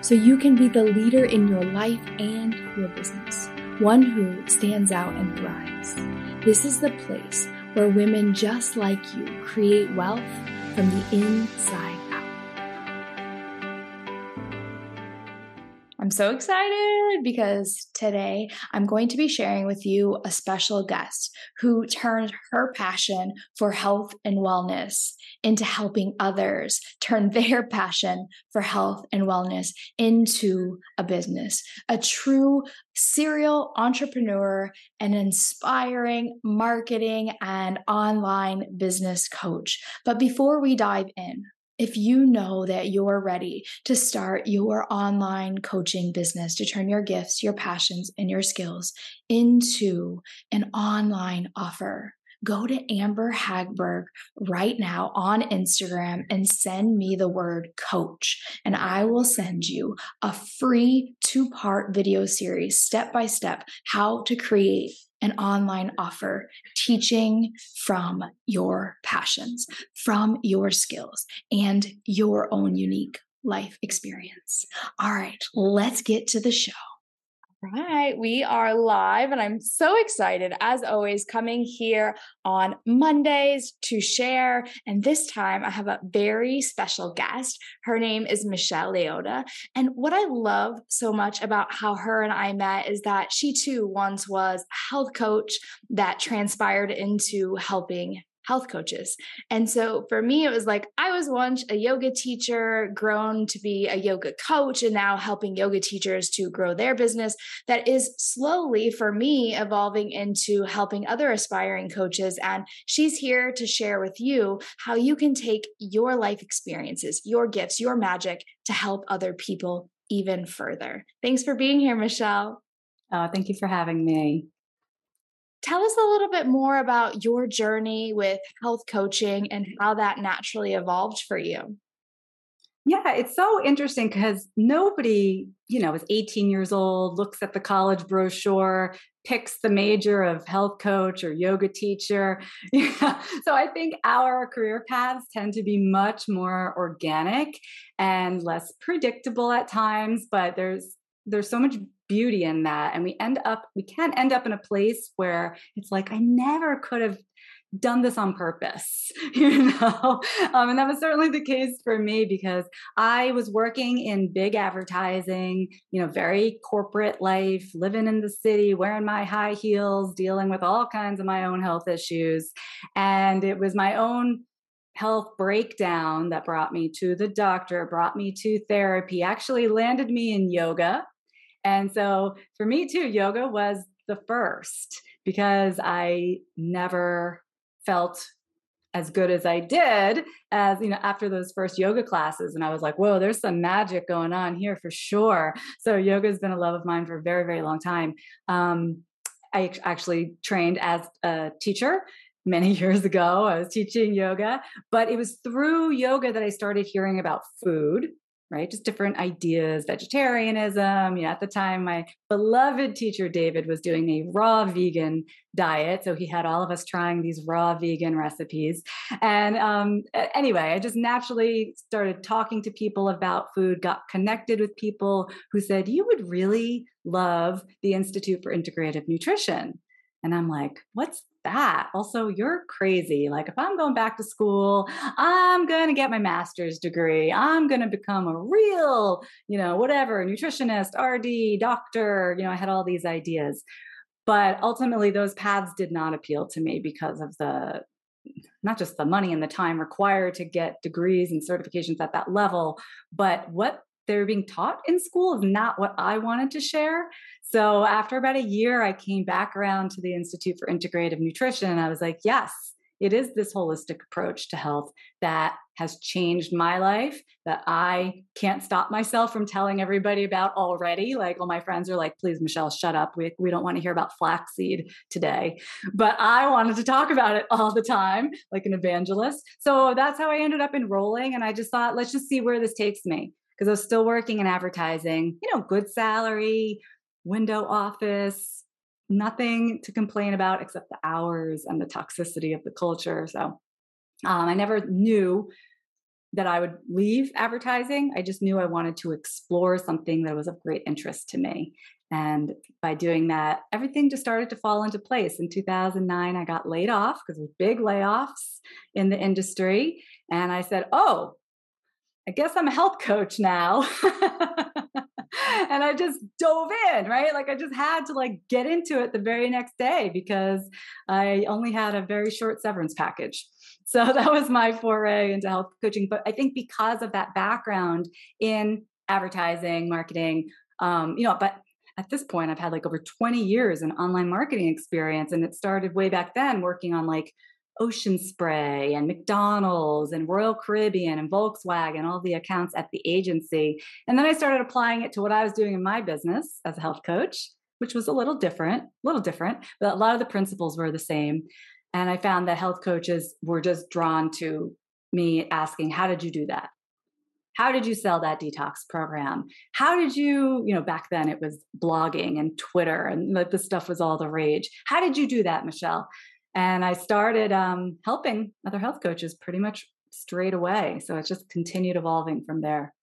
so you can be the leader in your life and your business, one who stands out and thrives. This is the place where women just like you create wealth from the inside I'm so excited because today I'm going to be sharing with you a special guest who turned her passion for health and wellness into helping others turn their passion for health and wellness into a business. A true serial entrepreneur, an inspiring marketing and online business coach. But before we dive in, if you know that you're ready to start your online coaching business, to turn your gifts, your passions, and your skills into an online offer, go to Amber Hagberg right now on Instagram and send me the word coach. And I will send you a free two part video series, step by step, how to create an online offer teaching from your passions, from your skills, and your own unique life experience. All right, let's get to the show right, we are live, and I'm so excited, as always, coming here on Mondays to share. And this time, I have a very special guest. Her name is Michelle Leotta. And what I love so much about how her and I met is that she too once was a health coach that transpired into helping health coaches. And so for me, it was like I was once a yoga teacher, grown to be a yoga coach, and now helping yoga teachers to grow their business. That is slowly for me evolving into helping other aspiring coaches. And she's here to share with you how you can take your life experiences, your gifts, your magic to help other people even further. Thanks for being here, Michelle. Uh, thank you for having me. Tell us a little bit more about your journey with health coaching and how that naturally evolved for you. Yeah, it's so interesting because nobody, you know, is 18 years old, looks at the college brochure, picks the major of health coach or yoga teacher. Yeah. So I think our career paths tend to be much more organic and less predictable at times, but there's there's so much beauty in that and we end up we can't end up in a place where it's like i never could have done this on purpose you know? Um, and that was certainly the case for me because i was working in big advertising you know very corporate life living in the city wearing my high heels dealing with all kinds of my own health issues. And it was my own health breakdown that brought me to the doctor brought me to therapy actually landed me in yoga and so for me too, yoga was the first because I never felt as good as I did as you know after those first yoga classes and I was like whoa there's some magic going on here for sure. So yoga has been a love of mine for a very very long time. Um, I actually trained as a teacher many years ago. I was teaching yoga but it was through yoga that I started hearing about food right? Just different ideas, vegetarianism. You know, at the time, my beloved teacher David was doing a raw vegan diet, so he had all of us trying these raw vegan recipes. And um, anyway, I just naturally started talking to people about food, got connected with people who said, "You would really love the Institute for Integrative Nutrition." And I'm like, what's that? Also, you're crazy. Like, if I'm going back to school, I'm going to get my master's degree. I'm going to become a real, you know, whatever, nutritionist, RD, doctor. You know, I had all these ideas. But ultimately, those paths did not appeal to me because of the not just the money and the time required to get degrees and certifications at that level, but what they're being taught in school is not what I wanted to share. So after about a year, I came back around to the Institute for Integrative Nutrition and I was like, yes, it is this holistic approach to health that has changed my life that I can't stop myself from telling everybody about already. Like all my friends are like, please, Michelle, shut up. We, we don't want to hear about flaxseed today. But I wanted to talk about it all the time, like an evangelist. So that's how I ended up enrolling. And I just thought, let's just see where this takes me. Because I was still working in advertising, you know, good salary, window office, nothing to complain about except the hours and the toxicity of the culture. So um, I never knew that I would leave advertising. I just knew I wanted to explore something that was of great interest to me. And by doing that, everything just started to fall into place. In 2009, I got laid off because of big layoffs in the industry. And I said, Oh, I guess I'm a health coach now. and I just dove in, right? Like I just had to like get into it the very next day because I only had a very short severance package. So that was my foray into health coaching. But I think because of that background in advertising, marketing, um, you know, but at this point I've had like over 20 years in online marketing experience. And it started way back then working on like Ocean Spray and McDonald's and Royal Caribbean and Volkswagen, all the accounts at the agency. And then I started applying it to what I was doing in my business as a health coach, which was a little different, a little different, but a lot of the principles were the same. And I found that health coaches were just drawn to me asking, How did you do that? How did you sell that detox program? How did you, you know, back then it was blogging and Twitter and the stuff was all the rage. How did you do that, Michelle? And I started um, helping other health coaches pretty much straight away. So it's just continued evolving from there.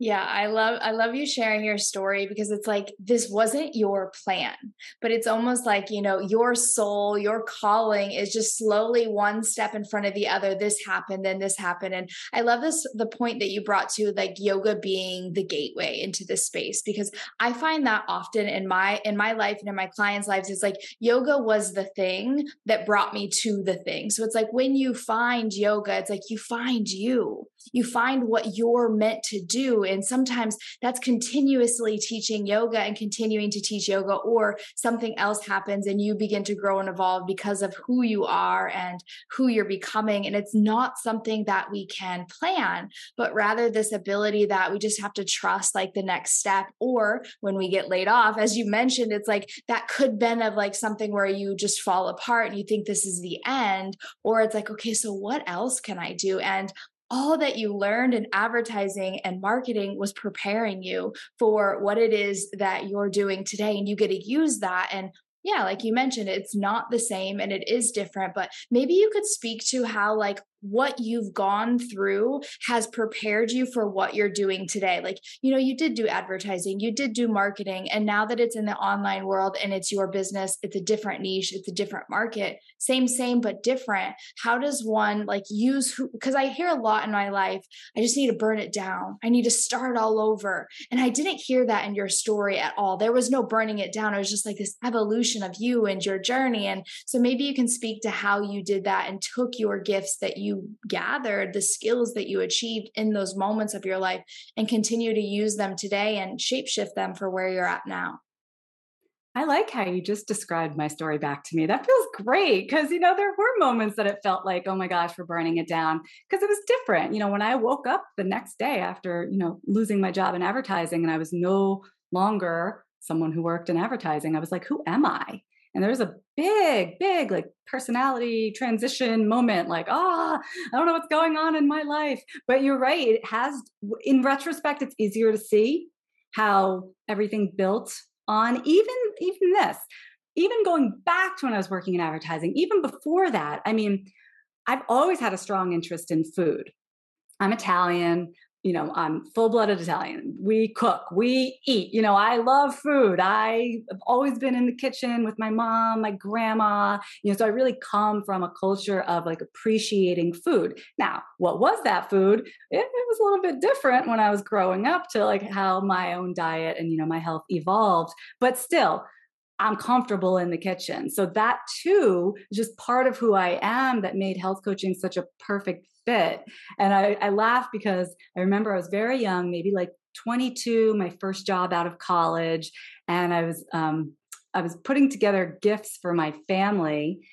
Yeah, I love I love you sharing your story because it's like this wasn't your plan, but it's almost like, you know, your soul, your calling is just slowly one step in front of the other. This happened then this happened and I love this the point that you brought to like yoga being the gateway into this space because I find that often in my in my life and in my clients' lives it's like yoga was the thing that brought me to the thing. So it's like when you find yoga, it's like you find you. You find what you're meant to do and sometimes that's continuously teaching yoga and continuing to teach yoga, or something else happens and you begin to grow and evolve because of who you are and who you're becoming. And it's not something that we can plan, but rather this ability that we just have to trust like the next step. Or when we get laid off, as you mentioned, it's like that could been of like something where you just fall apart and you think this is the end. Or it's like, okay, so what else can I do? And all that you learned in advertising and marketing was preparing you for what it is that you're doing today. And you get to use that and yeah, like you mentioned, it's not the same and it is different, but maybe you could speak to how, like, what you've gone through has prepared you for what you're doing today. Like, you know, you did do advertising, you did do marketing, and now that it's in the online world and it's your business, it's a different niche, it's a different market, same, same, but different. How does one like use who? Because I hear a lot in my life, I just need to burn it down, I need to start all over. And I didn't hear that in your story at all. There was no burning it down. It was just like this evolution of you and your journey. And so maybe you can speak to how you did that and took your gifts that you gathered, the skills that you achieved in those moments of your life, and continue to use them today and shapeshift them for where you're at now. I like how you just described my story back to me. That feels great because, you know, there were moments that it felt like, oh my gosh, we're burning it down because it was different. You know, when I woke up the next day after, you know, losing my job in advertising and I was no longer someone who worked in advertising, I was like, who am I? And there's a big, big like personality transition moment, like, ah, oh, I don't know what's going on in my life. But you're right. It has, in retrospect, it's easier to see how everything built on even even this even going back to when i was working in advertising even before that i mean i've always had a strong interest in food i'm italian you know, I'm full blooded Italian. We cook, we eat. You know, I love food. I have always been in the kitchen with my mom, my grandma. You know, so I really come from a culture of like appreciating food. Now, what was that food? It, it was a little bit different when I was growing up to like how my own diet and, you know, my health evolved. But still, I'm comfortable in the kitchen. So that too just part of who I am that made health coaching such a perfect fit. And I, I laugh because I remember I was very young, maybe like 22, my first job out of college, and I was um, I was putting together gifts for my family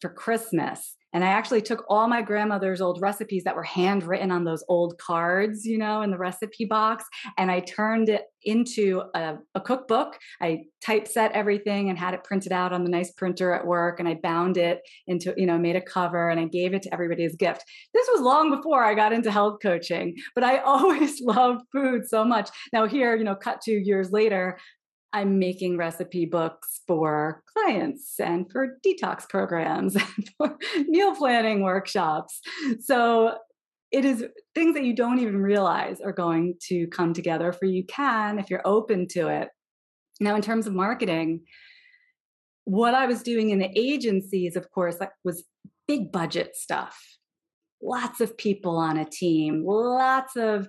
for Christmas. And I actually took all my grandmother's old recipes that were handwritten on those old cards, you know, in the recipe box, and I turned it into a, a, cookbook. I typeset everything and had it printed out on the nice printer at work, and I bound it into, you know, made a cover and I gave it to everybody as gift. This was long before I got into health coaching, but I always loved food so much. Now, here, you know, cut two years later, I'm making recipe books for clients and for detox programs and for meal planning workshops. So it is things that you don't even realize are going to come together for you can if you're open to it. Now, in terms of marketing, what I was doing in the agencies, of course, was big budget stuff. Lots of people on a team, lots of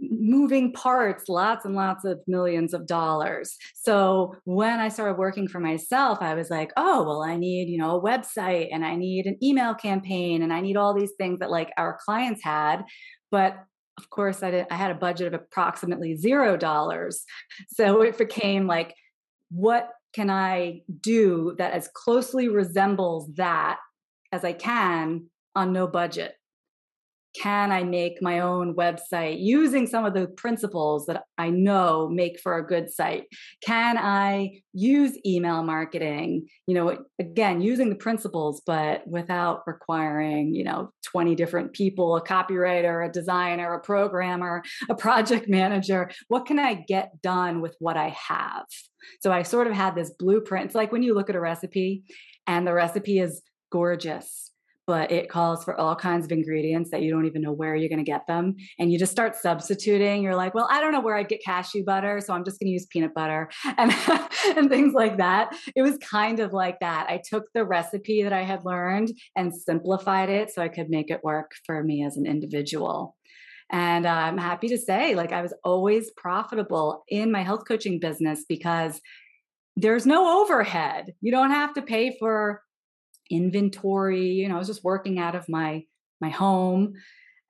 moving parts, lots and lots of millions of dollars. So when I started working for myself, I was like, oh, well, I need, you know, a website and I need an email campaign and I need all these things that like our clients had. But of course, I, did, I had a budget of approximately zero dollars. So it became like, what can I do that as closely resembles that as I can on no budget? Can I make my own website using some of the principles that I know make for a good site? Can I use email marketing? You know, again, using the principles, but without requiring, you know, 20 different people, a copywriter, a designer, a programmer, a project manager. What can I get done with what I have? So I sort of had this blueprint. It's like when you look at a recipe and the recipe is gorgeous but it calls for all kinds of ingredients that you don't even know where you're going to get them. And you just start substituting. You're like, well, I don't know where I'd get cashew butter, so I'm just going to use peanut butter and, and things like that. It was kind of like that. I took the recipe that I had learned and simplified it so I could make it work for me as an individual. And uh, I'm happy to say, like, I was always profitable in my health coaching business because there's no overhead. You don't have to pay for inventory you know i was just working out of my my home.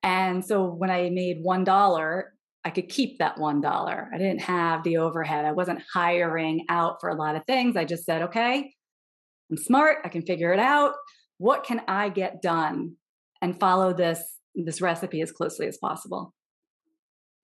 And so when i made one dollar i could keep that one dollar. I didn't have the overhead. I wasn't hiring out for a lot of things. I just said okay i'm smart. I can figure it out. What can i get done? And follow this this recipe as closely as possible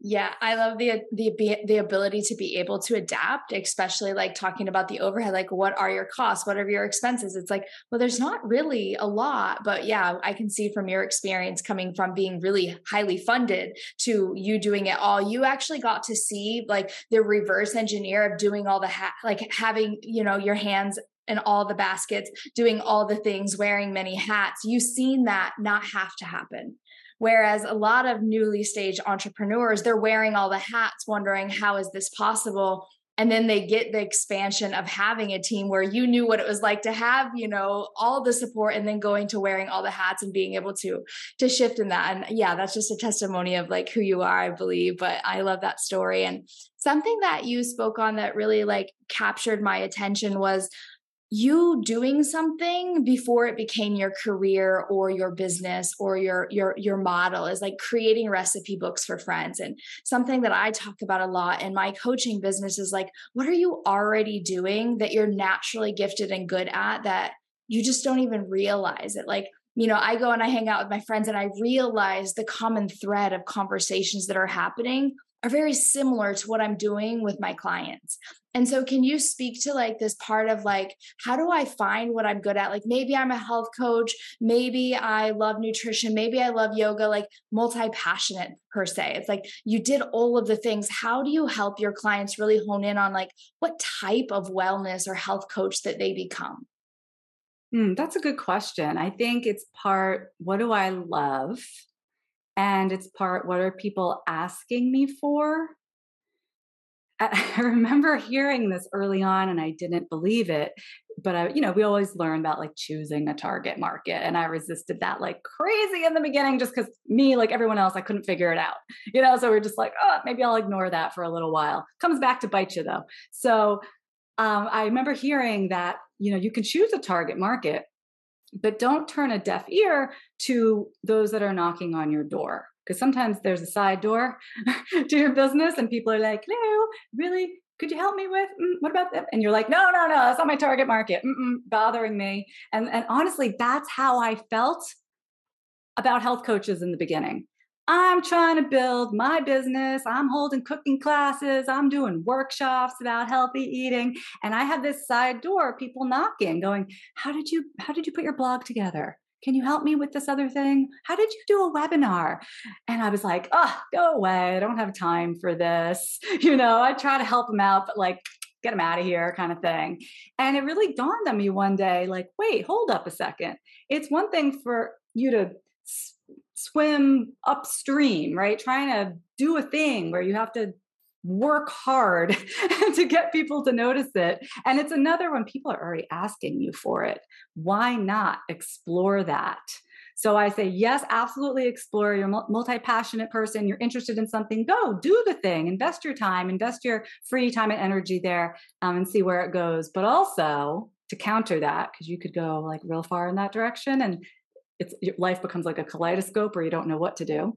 yeah, I love the the the ability to be able to adapt, especially like talking about the overhead like what are your costs, what are your expenses? It's like, well there's not really a lot, but yeah, I can see from your experience coming from being really highly funded to you doing it all. You actually got to see like the reverse engineer of doing all the ha- like having, you know, your hands in all the baskets, doing all the things, wearing many hats. You've seen that not have to happen Whereas a lot of newly staged entrepreneurs, they're wearing all the hats, wondering, how is this possible? And then they get the expansion of having a team where you knew what it was like to have, you know, all the support and then going to wearing all the hats and being able to to shift in that. And yeah, that's just a testimony of like who you are, I believe. But I love that story. And something that you spoke on that really like captured my attention was you doing something before it became your career or your business or your your your model is like creating recipe books for friends. And something that I talk about a lot in my coaching business is like what are you already doing that you're naturally gifted and good at that you just don't even realize it? Like you know, I go and I hang out with my friends and I realize the common thread of conversations that are happening are very similar to what I'm doing with my clients. And so, can you speak to like this part of like, how do I find what I'm good at? Like, maybe I'm a health coach, maybe I love nutrition, maybe I love yoga, like multi passionate per se. It's like you did all of the things. How do you help your clients really hone in on like what type of wellness or health coach that they become? Mm, that's a good question. I think it's part what do I love? And it's part what are people asking me for I remember hearing this early on and I didn't believe it. But I, you know, we always learn about like choosing a target market. And I resisted that like crazy in the beginning just because me, like everyone else, I couldn't figure it out. You know, so we're just like, oh, maybe I'll ignore that for a little while. Comes back to bite you though. So um, I remember hearing that, you know, you can choose a target market, but don't turn a deaf ear to those that are knocking on your door because sometimes there's a side door to your business and people are like no really? Could you help me with mm, what about that? And you're like no no no that's not my target market. Mm-mm, bothering me. And and honestly that's how i felt about health coaches in the beginning i'm trying to build my business i'm holding cooking classes i'm doing workshops about healthy eating and i have this side door people knocking going how did you how did you put your blog together can you help me with this other thing? How did you do a webinar? And I was like, oh, go away. I don't have time for this. You know, I try to help them out, but like, get them out of here kind of thing. And it really dawned on me one day like, wait, hold up a second. It's one thing for you to swim upstream, right? Trying to do a thing where you have to work hard to get people to notice it. And it's another when people are already asking you for it. Why not explore that? So I say, yes, absolutely explore. You're a multi passionate person. You're interested in something. Go do the thing. Invest your time, invest your free time and energy there um, and see where it goes. But also to counter that, because you could go like real far in that direction and it's your life becomes like a kaleidoscope where you don't know what to do.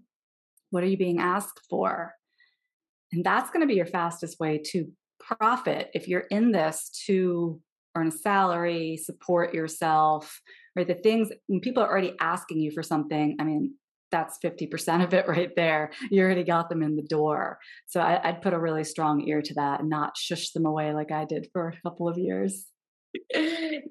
What are you being asked for? And that's going to be your fastest way to profit if you're in this to earn a salary, support yourself, or the things when people are already asking you for something. I mean, that's 50% of it right there. You already got them in the door. So I, would put a really strong ear to that and not shush them away like I did for a couple of years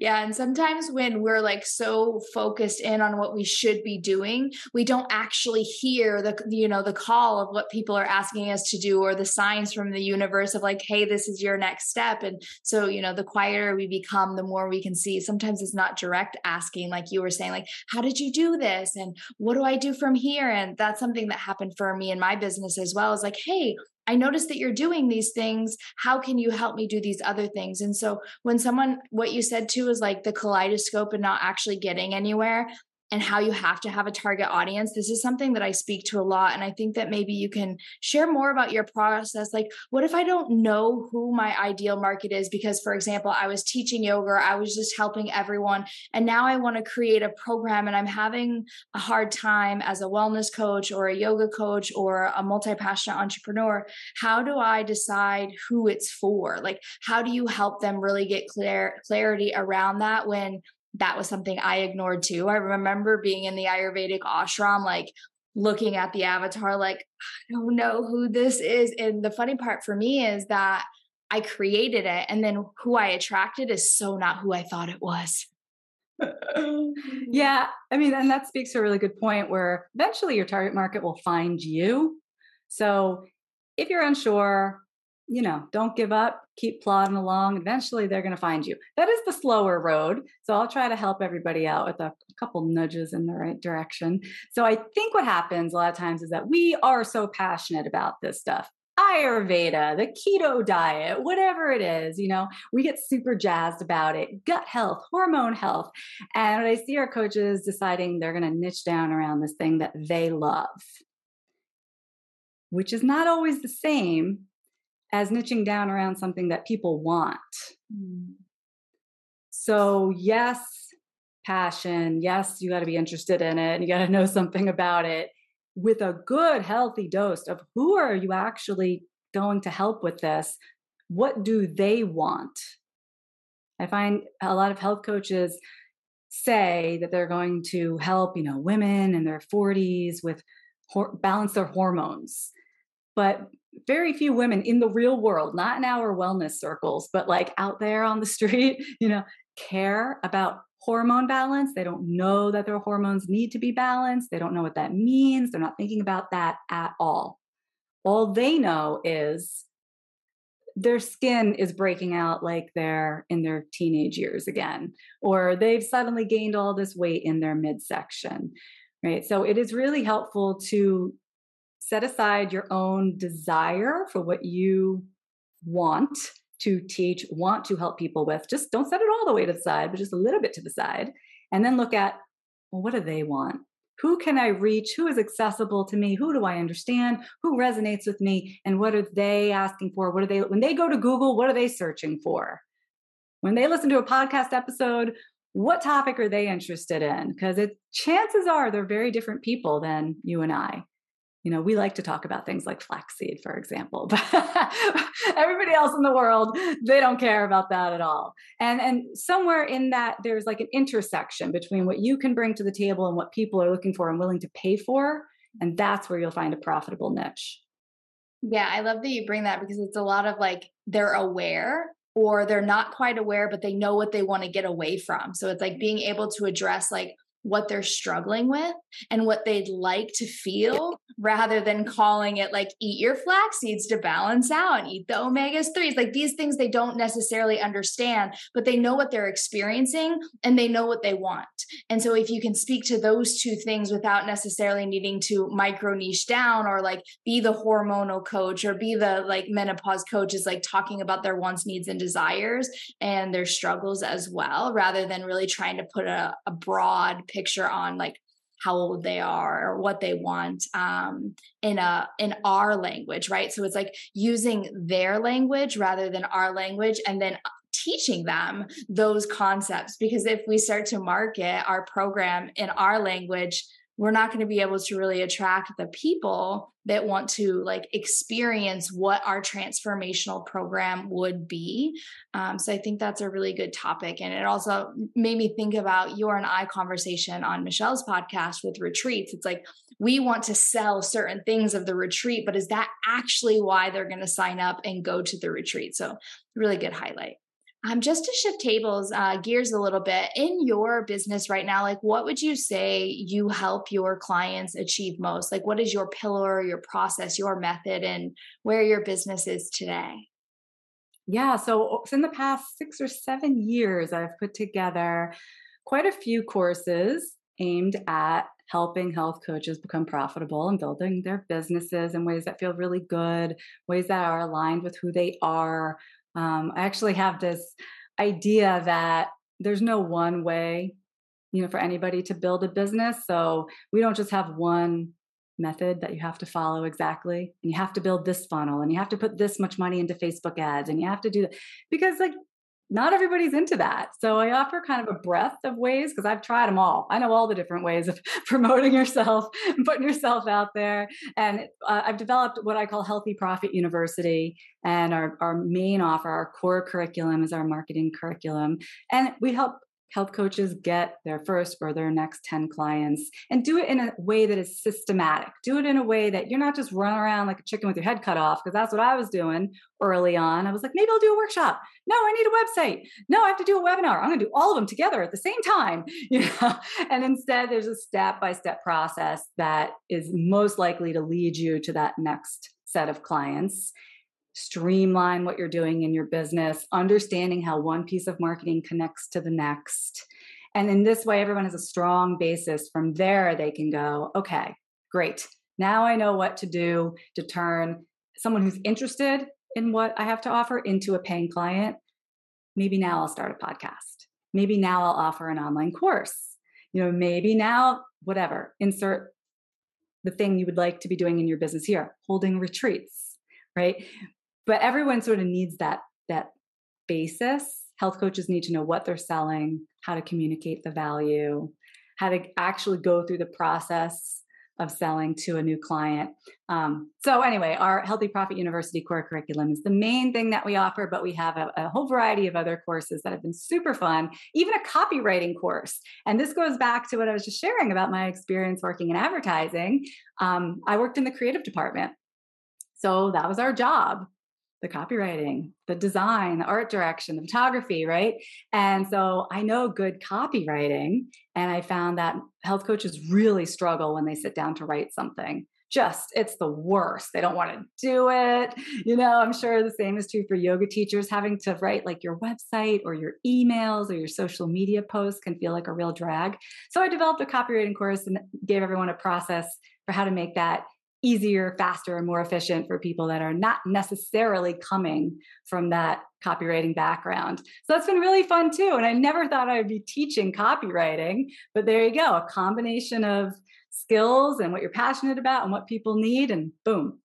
yeah and sometimes when we're like so focused in on what we should be doing we don't actually hear the you know the call of what people are asking us to do or the signs from the universe of like hey this is your next step. And so you know the quieter we become the more we can see. Sometimes it's not direct asking like you were saying like how did you do this? And what do i do from here? And that's something that happened for me in my business as well is like hey I noticed that you're doing these things. How can you help me do these other things? And so when someone, what you said too is like the kaleidoscope and not actually getting anywhere, and how you have to have a target audience. This is something that I speak to a lot. And I think that maybe you can share more about your process. Like, what if I don't know who my ideal market is? Because, for example, I was teaching yoga, I was just helping everyone. And now I want to create a program and I'm having a hard time as a wellness coach or a yoga coach or a multi passionate entrepreneur. How do I decide who it's for? Like, how do you help them really get clear clarity around that when that was something I ignored too. I remember being in the Ayurvedic ashram, like looking at the avatar, like, I don't know who this is. And the funny part for me is that I created it, and then who I attracted is so not who I thought it was. yeah, I mean, and that speaks to a really good point where eventually your target market will find you. So if you're unsure, you know, don't give up, keep plodding along. Eventually, they're going to find you. That is the slower road. So I'll try to help everybody out with a, couple nudges in the right direction. So I think what happens a lot of times is that we are so passionate about this stuff. Ayurveda, the keto diet, whatever it is, you know, we get super jazzed about it. Gut health, hormone health. And I see our coaches deciding they're going to niche down around this thing that they love, which is not always the same as niching down around something that people want. Mm. So, yes, passion. Yes, you got to be interested in it. You got to know something about it with a good, healthy dose of who are you actually going to help with this? What do they want? I find a lot of health coaches say that they're going to help, you know, women in their 40s with balance their hormones. But very few women in the real world, not in our wellness circles, but like out there on the street, you know, care about hormone balance. They don't know that their hormones need to be balanced. They don't know what that means. They're not thinking about that at all. All they know is their skin is breaking out like they're in their teenage years again, or they've suddenly gained all this weight in their midsection, right? So it is really helpful to set aside your own desire for what you want to teach, want to help people with. Just don't set it all the way to the side, but just a little bit to the side. And then look at, well, what do they want? Who can I reach? Who is accessible to me? Who do I understand? Who resonates with me? And what are they asking for? What are they, when they go to Google, what are they searching for? When they listen to a podcast episode, what topic are they interested in? Because chances are they're very different people than you and I you know, we like to talk about things like flaxseed, for example, but everybody else in the world, they don't care about that at all. And and somewhere in that there's like an intersection between what you can bring to the table and what people are looking for and willing to pay for. And that's where you'll find a profitable niche. Yeah, I love that you bring that because it's a lot of like they're aware or they're not quite aware, but they know what they want to get away from. So it's like being able to address like what they're struggling with and what they'd like to feel rather than calling it like eat your flax seeds to balance out and eat the omegas 3s like these things they don't necessarily understand but they know what they're experiencing and they know what they want. And so if you can speak to those two things without necessarily needing to micro niche down or like be the hormonal coach or be the like menopause coach is like talking about their wants needs and desires and their struggles as well rather than really trying to put a, a broad picture on like how old they are or what they want um, in a in our language right? So it's like using their language rather than our language and then teaching them those concepts. Because if we start to market our program in our language we're not going to be able to really attract the people that want to like experience what our transformational program would be. Um, so i think that's a really good topic and it also made me think about your and i conversation on michelle's podcast with retreats. It's like we want to sell certain things of the retreat but is that actually why they're going to sign up and go to the retreat? So really good highlight um, just to shift tables, uh, gears a little bit, in your business right now, like what would you say you help your clients achieve most? Like, what is your pillar, your process, your method, and where your business is today? Yeah, so in the past six or seven years, I've put together quite a few courses aimed at helping health coaches become profitable and building their businesses in ways that feel really good, ways that are aligned with who they are, um, I actually have this idea that there's no one way, you know, for anybody to build a business. So we don't just have one method that you have to follow exactly and you have to build this funnel and you have to put this much money into facebook ads and you have to do that because like not everybody's into that. So I offer kind of a breadth of ways because I've tried them all. I know all the different ways of promoting yourself putting yourself out there. And uh, I've developed what I call Healthy Profit University. And our, our main offer, our core curriculum is our marketing curriculum. And we help health coaches get their first or their next 10 clients and do it in a way that is systematic. Do it in a way that you're not just running around like a chicken with your head cut off, because that's what I was doing early on. I was like, maybe I'll do a workshop. No, I need a website. No, I have to do a webinar. I'm going to do all of them together at the same time. You know? And instead, there's a step by step process that is most likely to lead you to that next set of clients streamline what you're doing in your business, understanding how one piece of marketing connects to the next. And in this way, everyone has a strong basis. From there, they can go, okay, great. Now I know what to do to turn someone who's interested in what I have to offer into a paying client. Maybe now I'll start a podcast. Maybe now I'll offer an online course. You know, maybe now, whatever, insert the thing you would like to be doing in your business here, holding retreats, right? But everyone sort of needs that that basis health coaches need to know what they're selling how to communicate the value how to actually go through the process of selling to a new client. Um, so, anyway, our Healthy Profit University core curriculum is the main thing that we offer, but we have a, a, whole variety of other courses that have been super fun, even a copywriting course. And this goes back to what I was just sharing about my experience working in advertising. Um, I worked in the creative department. So, that was our job the copywriting, the design, the art direction, the photography, right? And so I know good copywriting. And I found that health coaches really struggle when they sit down to write something. Just, it's the worst. They don't want to do it. You know, I'm sure the same is true for yoga teachers. Having to write like your website or your emails or your social media posts can feel like a real drag. So I developed a copywriting course and gave everyone a process for how to make that easier, faster, and more efficient for people that are not necessarily coming from that copywriting background. So that's been really fun too. And I never thought I would be teaching copywriting, but there you go a combination of skills and what you're passionate about and what people need, and boom,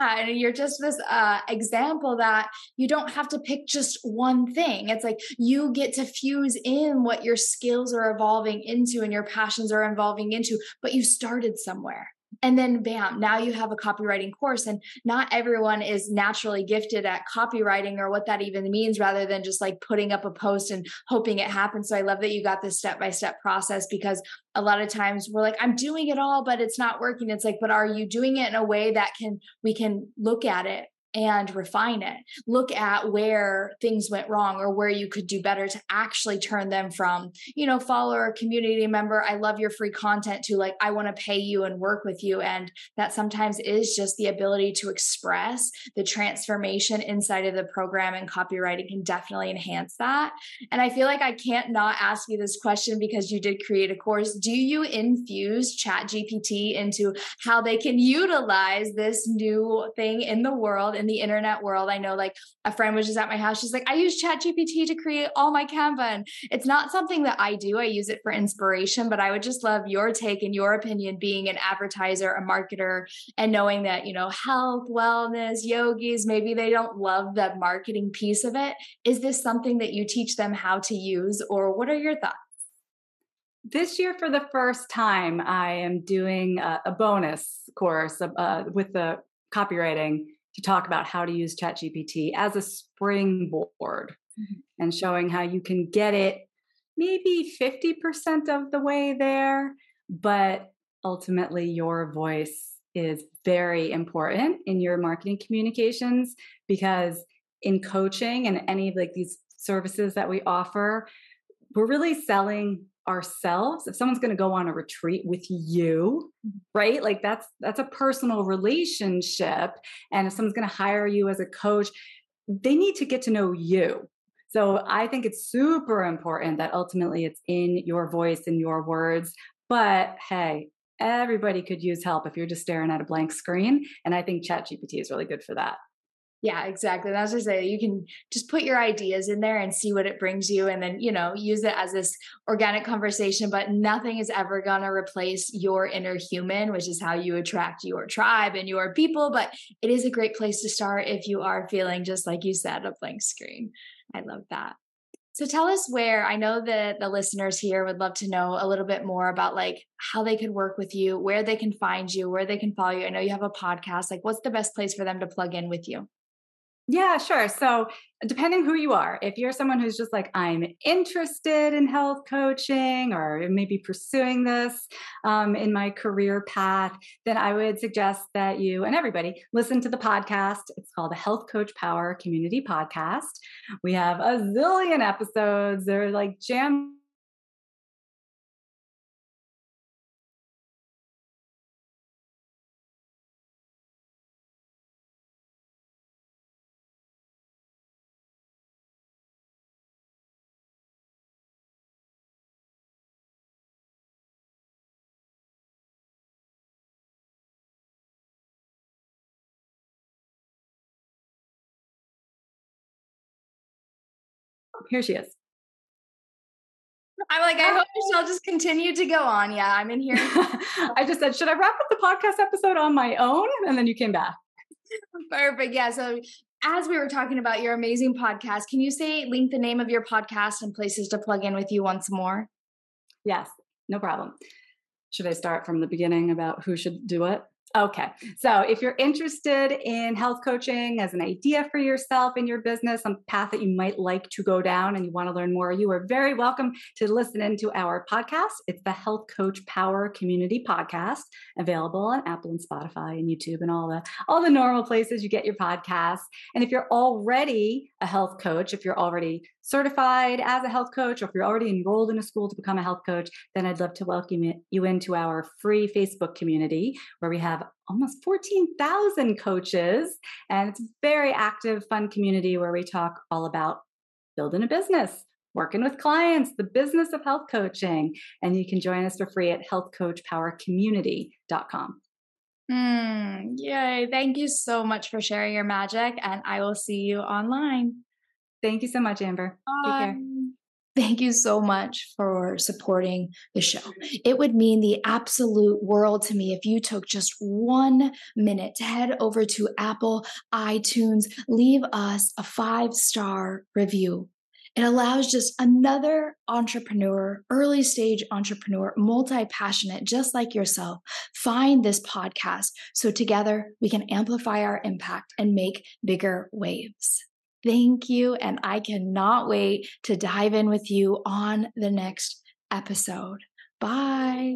and you're just this uh, example that you don't have to pick just one thing. It's like you get to fuse in what your skills are evolving into and your passions are evolving into, but you started somewhere and then bam now you have a copywriting course and not everyone is naturally gifted at copywriting or what that even means rather than just like putting up a post and hoping it happens. So i love that you got this step by step process because a lot of times we're like i'm doing it all but it's not working. It's like but are you doing it in a way that can we can look at it and refine it. Look at where things went wrong or where you could do better to actually turn them from, you know, follower, community member, I love your free content to like, I want to pay you and work with you. And that sometimes is just the ability to express the transformation inside of the program and copywriting can definitely enhance that. And I feel like I can't not ask you this question because you did create a course. Do you infuse Chat GPT into how they can utilize this new thing in the world? In the internet world. I know like a friend was just at my house. She's like, I use Chat GPT to create all my Canva. And it's not something that I do. I use it for inspiration, but I would just love your take and your opinion being an advertiser, a marketer, and knowing that, you know, health, wellness, yogis, maybe they don't love the marketing piece of it. Is this something that you teach them how to use, or what are your thoughts? this year for the first time i am doing a, a bonus course uh, with the copywriting to talk about how to use ChatGPT as a springboard mm-hmm. and showing how you can get it maybe 50% of the way there, but ultimately your voice is very important in your marketing communications because in coaching and any of like these services that we offer, we're really selling ourselves. If someone's going to go on a retreat with you mm-hmm. right? Like that's that's a personal relationship and if someone's going to hire you as a coach they need to get to know you. So i think it's super important that ultimately it's in your voice and your words but hey everybody could use help if you're just staring at a blank screen and i think chat gpt is really good for that yeah, exactly. That's what I say. You can just put your ideas in there and see what it brings you, and then, you know, use it as this organic conversation. But nothing is ever going to replace your inner human, which is how you attract your tribe and your people. But it is a great place to start if you are feeling, just like you said, a blank screen. I love that. So tell us where I know that the listeners here would love to know a little bit more about like how they could work with you, where they can find you, where they can follow you. I know you have a podcast. Like, what's the best place for them to plug in with you? Yeah, sure. So, depending who you are, if you're someone who's just like, I'm interested in health coaching or maybe pursuing this um, in my career path, then I would suggest that you and everybody listen to the podcast. It's called the Health Coach Power Community Podcast. We have a zillion episodes, they're like jam Here she is. I'm like, I hope she'll just continue to go on. Yeah, I'm in here. I just said, should I wrap up the podcast episode on my own? And then you came back. Perfect. Yeah. So as we were talking about your amazing podcast, can you say link the name of your podcast and places to plug in with you once more? Yes, no problem. Should I start from the beginning about who should do it? Okay. So if you're interested in health coaching as an idea for yourself in your business, some path that you might like to go down and you want to learn more, you are very welcome to listen into our podcast. It's the Health Coach Power Community Podcast, available on Apple and Spotify and YouTube and all the all the normal places you get your podcasts. And if you're already a health coach, if you're already certified as a health coach, or if you're already enrolled in a school to become a health coach, then I'd love to welcome you into our free Facebook community where we have almost 14,000 coaches. And it's a very active, fun community where we talk all about building a business, working with clients, the business of health coaching. And you can join us for free at healthcoachpowercommunity.com. Mm, yay. Thank you so much for sharing your magic, and I will see you online. Thank you so much, Amber. Thank you so much for supporting the show. It would mean the absolute world to me if you took just one minute to head over to Apple, iTunes, leave us a five star review It allows just another entrepreneur, early stage entrepreneur, multi passionate, just like yourself, find this podcast so together we can amplify our impact and make bigger waves. Thank you. And I cannot wait to dive in with you on the next episode. Bye.